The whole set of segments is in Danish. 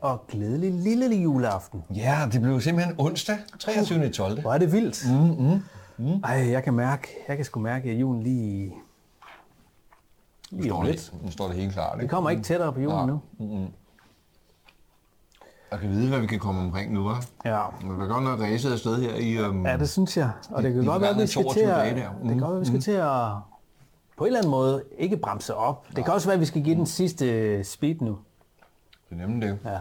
og glædelig lille juleaften. Ja, det blev simpelthen onsdag, 23. 12. Hvor er det vildt. Mm, mm, mm. Ej, jeg kan mærke, jeg kan sgu mærke, at julen lige... Nu står, lidt. det, nu står det helt klart. Vi Ikke? kommer ikke tættere på julen nu. Jeg kan vide, hvad vi kan komme omkring nu, hva'? Ja. Vi kan godt nok ræse afsted her i... Um, Ja, det synes jeg. Og det kan godt være, at vi skal til 22 at, der. det kan godt være, at vi skal til at på en eller anden måde ikke bremse op. Det kan også være, at vi skal give den sidste speed nu. Det er nemlig det. Ja.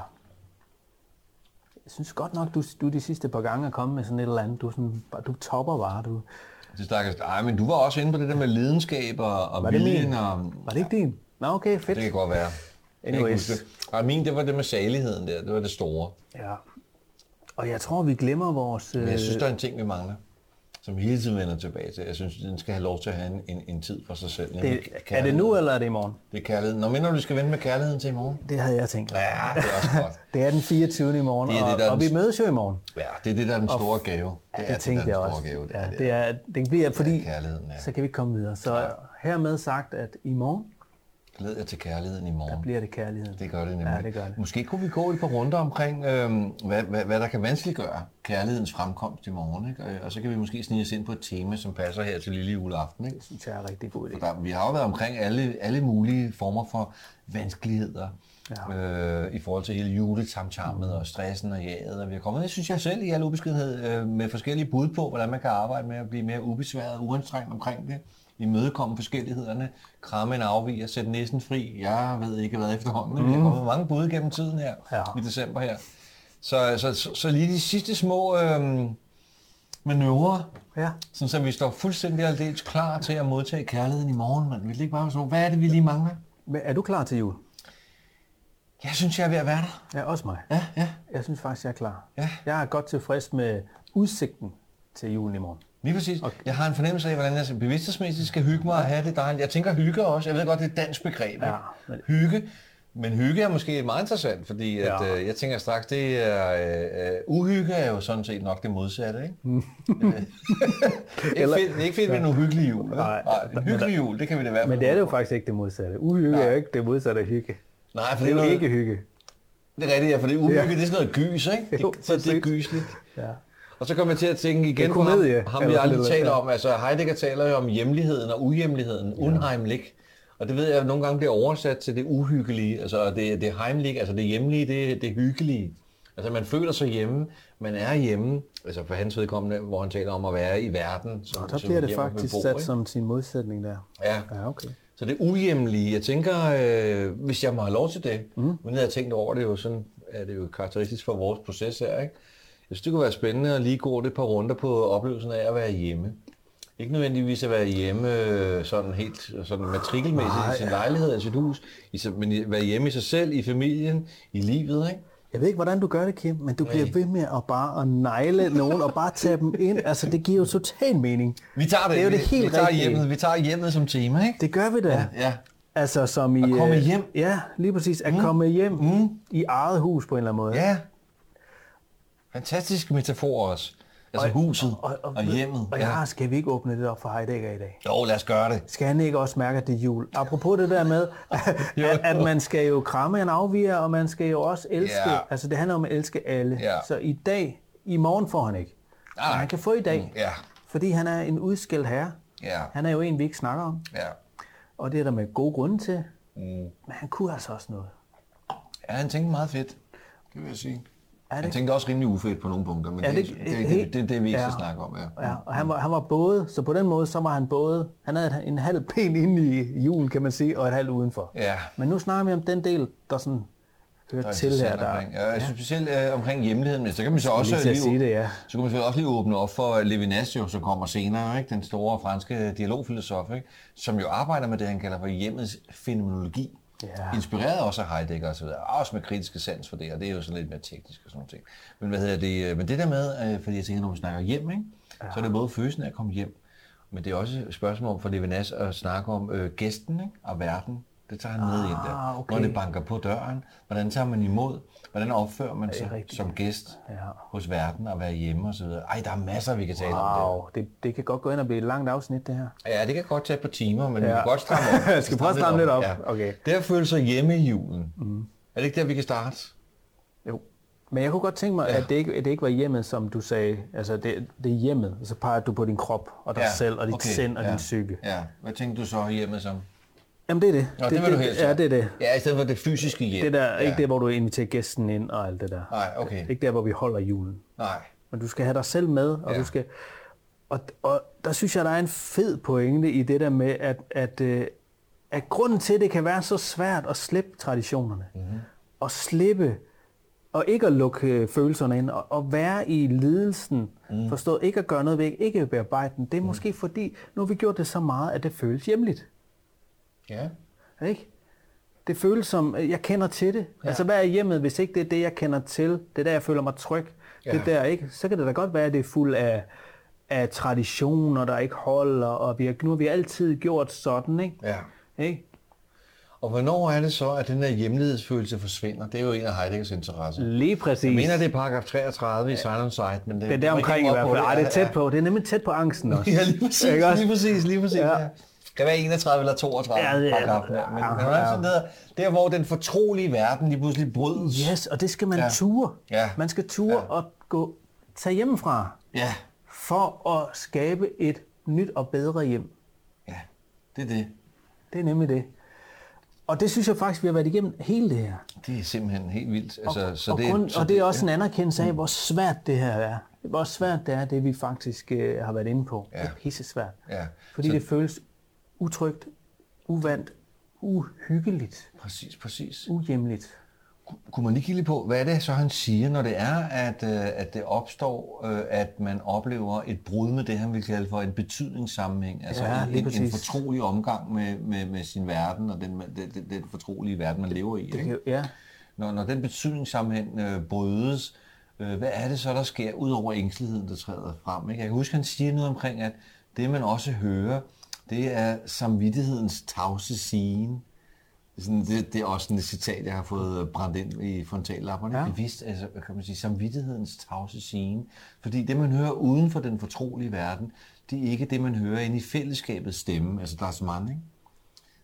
Jeg synes godt nok, du, du de sidste par gange er kommet med sådan et eller andet. Du, sådan, du topper bare. Du. Det stakkels, ej, men du var også inde på det der med lidenskab og, og Var det viljen. Og, Var det ikke din? Nå, okay, fedt. det kan godt være. Jeg Anyways. Ej, min, det var det med saligheden der. Det var det store. Ja. Og jeg tror, vi glemmer vores... Men jeg synes, øh, der er en ting, vi mangler, som hele tiden vender tilbage til. Jeg synes, den skal have lov til at have en, en, en tid for sig selv. det, er det nu, eller er det i morgen? Det er kærligheden. Nå, mener du, skal vente med kærligheden til i morgen? Det havde jeg tænkt. Ja, det er også godt. Det er den 24. i morgen, Det er det, og, der er og den- vi mødes jo i morgen. Ja, det er det, der er den store gave. Ja, er det tænkte der jeg er også. Gave. Det ja, er det. det, er, det bliver, fordi kærligheden, ja. så kan vi komme videre. Så hermed sagt, at i morgen Glæd jer til kærligheden i morgen. bliver det kærligheden. Det gør det nemlig. Ja, det gør det. Måske kunne vi gå et par runder omkring, øhm, hvad, hvad, hvad der kan vanskeliggøre kærlighedens fremkomst i morgen. Ikke? Og, og så kan vi måske snige os ind på et tema, som passer her til lille juleaften. Ikke? Det synes jeg er rigtig god idé. Der, vi har jo været omkring alle, alle mulige former for vanskeligheder Ja. øh, i forhold til hele juletamtammet og stressen og jaget. Og vi har kommet, det synes jeg selv i al ubeskedenhed, øh, med forskellige bud på, hvordan man kan arbejde med at blive mere ubesværet og uanstrengt omkring det. Imødekomme forskellighederne, kramme en afviger, sætte næsen fri. Jeg ved ikke hvad efterhånden, men vi har kommet mange bud gennem tiden her Ja. i december her. Så, så, så, så lige de sidste små øh, manøvrer, Ja. sådan så vi står fuldstændig aldeles klar til at modtage kærligheden i morgen. Man. Det ikke bare sådan, hvad er det, vi lige mangler? Men er du klar til jul? Jeg synes, jeg er ved at være der. Ja, også mig. Ja, ja. Jeg synes faktisk, jeg er klar. Ja. Jeg er godt tilfreds med udsigten til julen i morgen. Lige præcis. Okay. Jeg har en fornemmelse af, hvordan jeg bevidsthedsmæssigt skal hygge mig og have det dejligt. Jeg tænker hygge også. Jeg ved godt, det er et dansk begreb. Ja, men- Hygge. Men hygge er måske meget interessant, fordi at, Ja. øh, jeg tænker straks, det er, øh, øh, uhygge er jo sådan set nok det modsatte, ikke? Øh, ikke, fedt, det ikke fedt med en uhyggelig jul. Nej. Nej, en hyggelig jul, det kan vi da fald Men det er det jo faktisk ikke det modsatte. Uhygge Nej. er jo ikke det modsatte af hygge. Nej, for Det er noget- ikke hygge. Det er rigtigt, ja, for det er uhygge, Ja. det er sådan noget gys, ikke? Jo, så det er gysligt. Ja. Og så kommer jeg til at tænke igen på ham, ham vi aldrig taler om. Altså Heidegger taler jo om hjemligheden og uhjemligheden, ja. unheimlich. Og det ved jeg, at nogle gange bliver oversat til det uhyggelige. Altså det, det heimlich, altså det hjemlige, det det hyggelige. Altså man føler sig hjemme, man er hjemme, altså for hans vedkommende, hvor han taler om at være i verden. Som, Og der bliver det faktisk beboer, sat ikke? som sin modsætning der. Ja, Ja, okay. Så det uhjemlige, jeg tænker, øh, hvis jeg må have lov til det, mm. uden at jeg har tænkt over det, jo sådan, er det jo karakteristisk for vores proces her, ikke? Jeg synes, det kunne være spændende at lige gå det et par runder på oplevelsen af at være hjemme. Ikke nødvendigvis at være hjemme øh, sådan helt sådan matrikelmæssigt Nej. i sin lejlighed, i sit hus, men være hjemme i sig selv, i familien, i livet, ikke? Jeg ved ikke, hvordan du gør det, Kim, men du bliver ved med at bare at negle nogen og bare tage dem ind. Altså, det giver jo total mening. Vi tager det, Det er jo det vi, helt vi tager rigtige. hjemmet, vi tager hjemmet som tema, ikke? Det gør vi da. Ja. Altså, som i... At komme øh, hjem. Ja, lige præcis. At mm. komme hjem mm. i eget hus på en eller anden måde. Ja. Fantastisk metafor også. Altså Og- huset og, og, og hjemmet. Og ja, skal vi ikke åbne det op for Heidegger i dag? Jo, lad os gøre det. Skal han ikke også mærke, at det er jul? Apropos det der med, at, at man skal jo kramme en afviger, og man skal jo også elske. Ja. Altså, det handler om at elske alle. Ja. Så i dag, i morgen får han ikke. Nej, Men han kan få i dag, Ja, fordi han er en udskilt herre. ja, Han er jo en, vi ikke snakker om. ja. Og det er der med gode grunde til. Mm. Men han kunne altså også noget. Ja, han tænkte meget fedt, det vil jeg sige. Er det ikke? tænkte også rimelig ufedt på nogle punkter, men Er det, det det, det, det, det, det, det vi ikke Ja. skal snakke om. Ja. Ja, og han var, han var både, så på den måde, så var han både, han havde en halv ben inde i julen, kan man sige, og et halvt udenfor. Ja. Men nu snakker vi om den del, der sådan hører Der er til her. Der, omkring, ja, jeg synes specielt øh, omkring hjemligheden, men så kan man så også lige sige det, ja. så kan man også lige åbne op for Levinas, jo, som kommer senere, ikke? den store franske dialogfilosof, ikke? som jo arbejder med det, han kalder for hjemmets fænomenologi. Ja. Inspireret også af Heidegger og så videre, også med kritiske sans for det, og det er jo sådan lidt mere teknisk og sådan noget. Men hvad hedder det, øh, men det der med, øh, fordi jeg tænker, når vi snakker hjem, ikke? Ja. så er det både følelsen af at komme hjem, men det er også et spørgsmål for Levinas at snakke om øh, gæsten ikke? og verden. Det tager han med ind der. Ah, okay. Når det banker på døren, hvordan tager man imod? Hvordan opfører man sig rigtigt. som gæst Ja. hos verden og være hjemme og så videre. Ej, der er masser, vi kan tale om Wow, det, det kan godt gå ind og blive et langt afsnit, det her. det. Ja, det kan godt tage et par timer, men ja. vi Ja. kan godt stramme op. Jeg skal prøve at stramme lidt op. Okay. Det at føle sig hjemme i julen. Mm. Er det ikke der, vi kan starte? Men jeg kunne godt tænke mig, ja. at, det ikke, at det ikke var hjemmet, som du sagde. Altså, det, det er hjemmet, og så peger du på din krop, og dig Ja, selv, og dit okay, sind, og ja. din psyke. Ja, hvad tænkte du så hjemme som? Jamen, det er det. Nå, det, det vil du helst. Ja, det er det. Ja, i stedet for det fysiske hjem. Det der, ja. ikke det, hvor du inviterer gæsten ind og alt det der. Nej, okay. Ikke der, hvor vi holder julen. Nej. Men du skal have dig selv med, og Ja. du skal... Og, og der synes jeg, der er en fed pointe i det der med, at, at, øh, at grunden til, at det kan være så svært at slippe traditionerne, Mhm. mm-hmm. og slippe, og ikke at lukke øh, følelserne ind, og, og være i lidelsen, mm. forstået, ikke at gøre noget ved, ikke at bearbejde den, det er mm. måske fordi, nu har vi gjort det så meget, at det føles hjemligt. Ja. Ikke? Det føles som, øh, jeg kender til det. Ja. Altså, hvad er hjemmet, hvis ikke det er det, jeg kender til? Det er der, jeg føler mig tryg. Ja. Det der, ikke? Så kan det da godt være, at det er fuld af, af traditioner, der ikke holder, og vi har, nu har vi altid gjort sådan, ikke? Ja. ikke? Og hvornår er det så, at den der hjemlighedsfølelse forsvinder? Det er jo en af Heideggers interesser. Lige præcis. Jeg mener, det er paragraf 33 i Silent Side, men det, det er der omkring i hvert fald. Ej, det er tæt på. Det er nemlig tæt på angsten også. Ja, lige præcis, lige præcis, lige præcis. Ja. Ja. Kan være 31 eller 32 Ja, det er- paragrafen der, men, ja, hvordan ja. sådan der, der hvor den fortrolige verden lige pludselig brydes. Yes, og det skal man Ja. ture. Ja. Man skal ture Ja. og gå, tage hjemmefra, Ja, for at skabe et nyt og bedre hjem. ja, det er det. Det er nemlig det. Og det synes jeg faktisk, vi har været igennem hele det her. Det er simpelthen helt vildt. Altså, og, så og, det, grund, så og det er også en anerkendelse af, hvor svært det her er. Hvor svært det er, det vi faktisk øh, har været inde på. Ja. Det er pisse svært. Ja. Fordi Så- det føles utrygt, uvandt, uhyggeligt, Præcis, præcis. uhjemligt. Kunne man lige kigge på, hvad er det så, han siger, når det er, at, øh, at det opstår, øh, at man oplever et brud med det, han vil kalde for en betydningssammenhæng, altså Ja, en, lige en, præcis. fortrolig omgang med, med, med sin verden og den, den, den, fortrolige verden, man lever i. Det Ikke? ja, Når, når den betydningssammenhæng øh, brydes, øh, hvad er det så, der sker, ud over ængsteligheden, der træder frem? Ikke? Jeg kan huske, han siger noget omkring, at det, man også hører, det er samvittighedens tavse sigen. Sådan, det, det er også sådan et citat, jeg har fået brændt ind i frontallapperne. Ja. Bevidst, altså, hvad kan man sige, samvittighedens tavse sigen. Fordi det, man hører uden for den fortrolige verden, det er ikke det, man hører inde i fællesskabets stemme, altså der er så mange, ikke?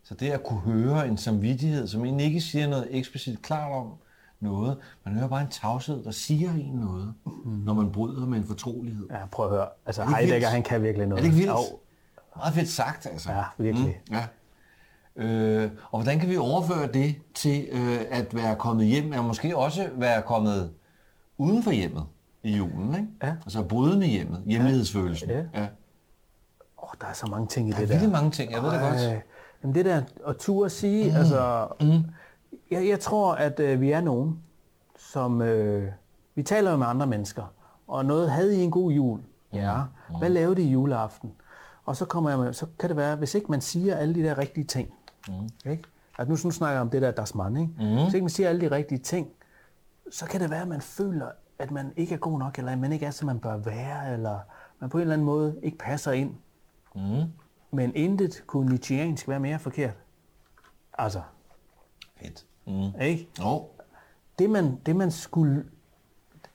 Så det at kunne høre en samvittighed, som egentlig ikke siger noget eksplicit klart om noget, man hører bare en tavshed, der siger en noget, mm. når man bryder med en fortrolighed. ja, prøv at høre. Altså Heidegger, vildt? han kan virkelig noget. Er det ikke vildt? Jo, Meget fedt sagt, altså. Ja, virkelig. Mm, ja. Øh, og hvordan kan vi overføre det til øh, at være kommet hjem, eller måske også være kommet uden for hjemmet i julen, ikke? Ja. Altså bryde med hjemmet, hjemlighedsfølelsen. Ja. ja. Åh, der er så mange ting i Der er det der. virkelig mange ting, jeg ved det godt. Jamen det der at turde sige, mm. altså, mm. Jeg, jeg tror, at øh, vi er nogen, som, øh, vi taler jo med andre mennesker, og noget havde I en god jul? Ja. Mm. Hvad lavede I juleaften? Og så kommer jeg med, så kan det være, hvis ikke man siger alle de der rigtige ting, mm. ikke? Altså nu, nu snakker jeg om det der Das Mann, ikke? Mm. Hvis ikke man siger alle de rigtige ting, så kan det være, at man føler, at man ikke er god nok, eller at man ikke er, som man bør være, eller man på en eller anden måde ikke passer ind. Mm. Men intet kunne Nietzscheansk være mere forkert. Altså, Fedt. Mm. ikke? Jo. Det man, det man skulle...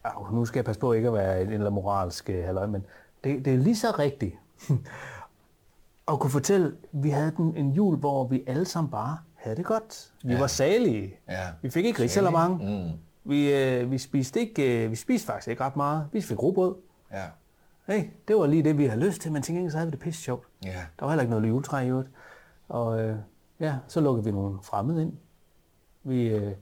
Au, nu skal jeg passe på ikke at være en eller moralsk øh, halløj, men det, det er lige så rigtigt at kunne fortælle, at vi havde den, en jul, hvor vi alle sammen bare havde det godt. Vi Ja. var salige. Ja. Vi fik ikke risalamang. Mm. Vi, øh, vi, spiste ikke, øh, vi spiste faktisk ikke ret meget. Vi fik rugbrød. Ja. Hey, det var lige det, vi havde lyst til, men til gengæld så havde vi det pisse sjovt. Ja. Der var heller ikke noget juletræ i øvrigt. Og øh, ja, så lukkede vi nogle fremmede ind. Vi, øh, Det,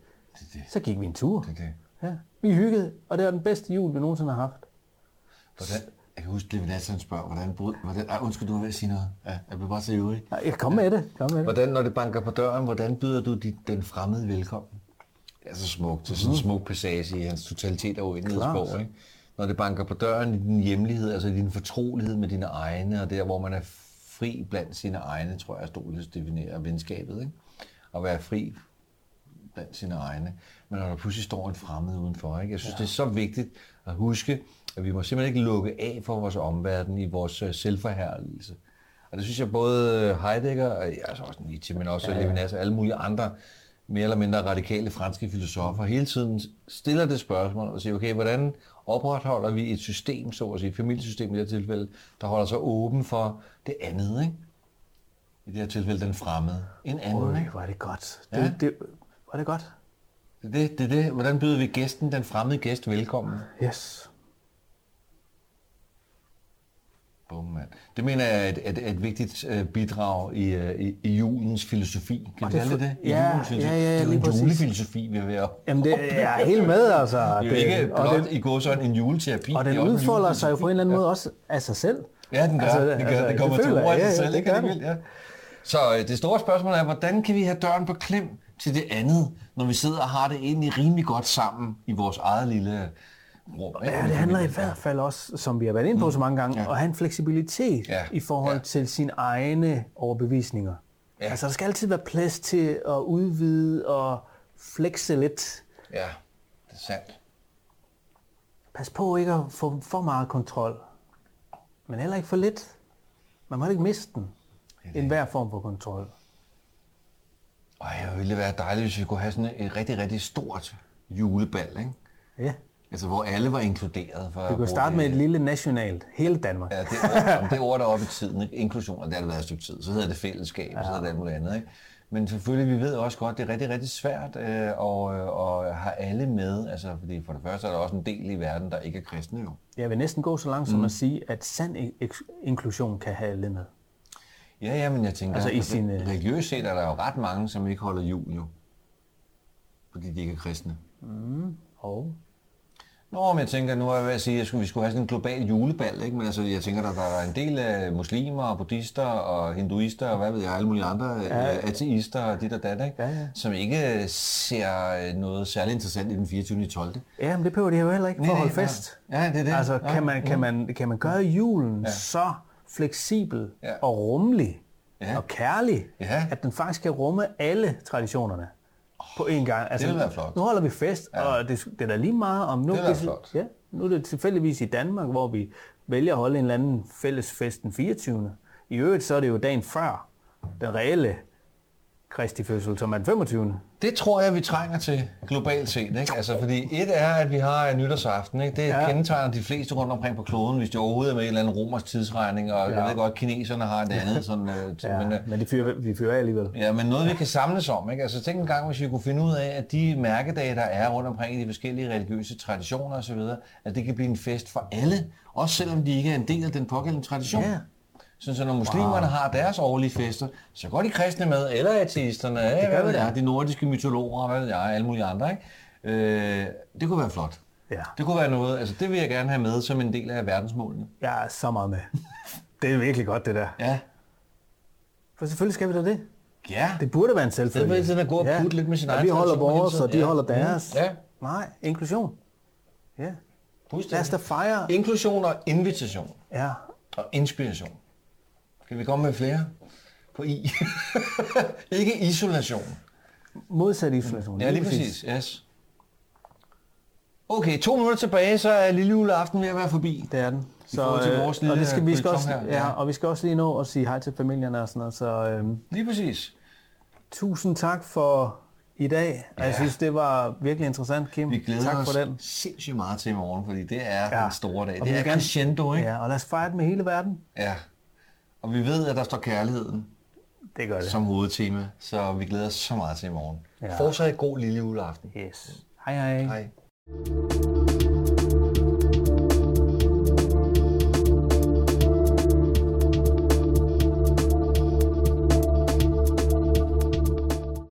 det, så gik vi en tur. det, det. Ja, vi hyggede, og det var den bedste jul, vi nogensinde har haft. Hvordan, jeg kan huske, at Nathan spørger, hvordan, brud, hvordan ej, undskyld, du var ved at sige noget. Ja, jeg blev bare så ivrig. Jeg kom med det. Kom med det. Hvordan, når det banker på døren, hvordan byder du dit, den fremmede velkommen? Det er så smukt. Det er sådan en smuk passage i hans totalitet og uendelighedsbog. Ikke? Når det banker på døren i din hjemlighed, altså i din fortrolighed med dine egne, og der, hvor man er fri blandt sine egne, tror jeg, Aristoteles definerer venskabet. Ikke? At være fri blandt sine egne. Men når der pludselig står en fremmed udenfor, ikke? jeg synes, ja. det er så vigtigt at huske, at vi må simpelthen ikke lukke af for vores omverden i vores øh, selvforherligelse. Og det synes jeg både Heidegger, og altså også Nietzsche, men også ja, ja. Levinas og alle mulige andre mere eller mindre radikale franske filosofer hele tiden stiller det spørgsmål og siger, okay, hvordan opretholder vi et system, så at sige, et familiesystem i det her tilfælde, der holder sig åben for det andet, ikke? I det her tilfælde den fremmede. En anden, Øj, ikke? er det godt. Ja. Det, det, var det godt? Det er det, det, det. Hvordan byder vi gæsten, den fremmede gæst, velkommen? Yes. Bum, mand. Det mener jeg er et, et, et vigtigt øh, bidrag i, øh, i, i julens filosofi. Kan Og det det det? Ja, julens filosofi. ja, ja, det er jo en præcis. julefilosofi, vi er ved at... Jamen, det er helt med, altså. Det er jo ikke og blot den, i går sådan en juleterapi. og den er udfolder sig jo på en eller anden måde også af sig selv. Ja, den gør. Altså, det, gør. altså, det kommer det til ord af jeg. sig Ja, selv, ikke? Det det. Ja. Så øh, det store spørgsmål er, hvordan kan vi have døren på klem til det andet, når vi sidder og har det egentlig rimelig godt sammen i vores eget lille ikke? Ja, det handler i hvert fald også, som vi har været inde på så mange gange, Ja. at have en fleksibilitet Ja. i forhold Ja. til sine egne overbevisninger. Ja. Altså, der skal altid være plads til at udvide og flexe lidt. Ja, det er sandt. Pas på ikke at få for meget kontrol, men heller ikke for lidt. Man må ikke miste den. En hver form for kontrol. Ej, det ville være dejligt, hvis vi kunne have sådan et rigtig, rigtig stort julebal, ikke? Ja. Altså, hvor alle var inkluderet. For Vi kan starte med et lille nationalt, hele Danmark. Ja, det ord, det ord, der er oppe i tiden, ikke? inklusion, og det har det været et stykke tid, så hedder det fællesskab, ja. så hedder det alt muligt andet. Ikke? Men selvfølgelig, vi ved også godt, det er rigtig, rigtig svært øh, at, øh, at have alle med, altså, fordi for det første er der også en del i verden, der ikke er kristne jo. Jeg vil næsten gå så langt som at sige, at sand inklusion kan have alle med. Ja, ja, men jeg tænker, Altså, i altså, sin, øh, religiøst set er der jo ret mange, som ikke holder jul jo, fordi de ikke er kristne. Og Nå, men jeg tænker, nu er jeg ved at sige, at vi skulle have sådan en global julebal, ikke? Men altså, jeg tænker, der, der er en del af muslimer og buddhister og hinduister og hvad ved jeg, alle mulige andre ja. ateister og dit og dat, ikke? Ja, ja. Som ikke ser øh, noget særligt interessant i den 24. 12. ja, men det behøver de jo heller ikke for at holde nej, fest. Ja, det er det. Altså, ja. kan man, kan man, kan man gøre julen ja. så fleksibel Ja. og rummelig Ja. og kærlig, Ja. at den faktisk kan rumme alle traditionerne på én gang. Altså, ville være flot. Nu holder vi fest, ja. og det, det er da lige meget om... Nu, Det det- flot. Ja, nu er det tilfældigvis i Danmark, hvor vi vælger at holde en eller anden fælles fest den 24. I øvrigt så er det jo dagen før den reelle Kristi fødsel, som er den 25. Det tror jeg, vi trænger til globalt set. Ikke? Altså, fordi et er, at vi har en nytårsaften. Ikke? Det Ja. kendetegner de fleste rundt omkring på kloden, hvis de overhovedet er med i en eller anden romersk tidsregning. Og ja. Jeg ved godt, at kineserne har det andet. Sådan, øh, Ja, men, øh, men de fyrer, vi fyrer alligevel. Ja, men noget, vi kan samles om. Ikke? Altså, tænk en gang, hvis vi kunne finde ud af, at de mærkedage, der er rundt omkring i de forskellige religiøse traditioner osv., at det kan blive en fest for alle, også selvom de ikke er en del af den pågældende tradition. Ja. Så, så når muslimerne wow. har deres årlige fester, så går de kristne med, eller ateisterne, det gør hvad ved det. jeg, de nordiske mytologer, hvad ved jeg, alle mulige andre. Ikke? Øh, det kunne være flot. Ja. Det kunne være noget, altså det vil jeg gerne have med som en del af verdensmålene. Jeg er så meget med. Det er virkelig godt, det der. Ja. For selvfølgelig skal vi da det. Ja. Det burde være en selvfølge. Det er tiden at gå og putte lidt med sin ja, egen vi holder vores, og de Ja. holder Mm. deres. Ja. Nej, inklusion. Ja. Lad os da fejre. Inklusion og invitation. Ja. Og inspiration. Kan vi komme med flere? På I. ikke isolation. Modsat isolation. Ja, lige præcis. Yes. Okay, to minutter tilbage, så er lille juleaften ved at være forbi. Det er den. forhold til øh, vores og lille det skal vi skal også, her. ja, Ja. og vi skal også lige nå at sige hej til familierne og sådan noget. Så øhm, Lige præcis. tusind tak for i dag. Og Jeg Ja. synes, det var virkelig interessant, Kim. Vi glæder tak os for den. sindssygt meget til i morgen, fordi det er Ja. den store dag. Og Det er gerne- crescendo, ikke? Ja, og lad os fejre det med hele verden. Ja. Og vi ved, at der står kærligheden Det gør det. som hovedtema, så vi glæder os så meget til i morgen. Ja. Fortsat god lille juleaften. Yes. Hej hej. Hej.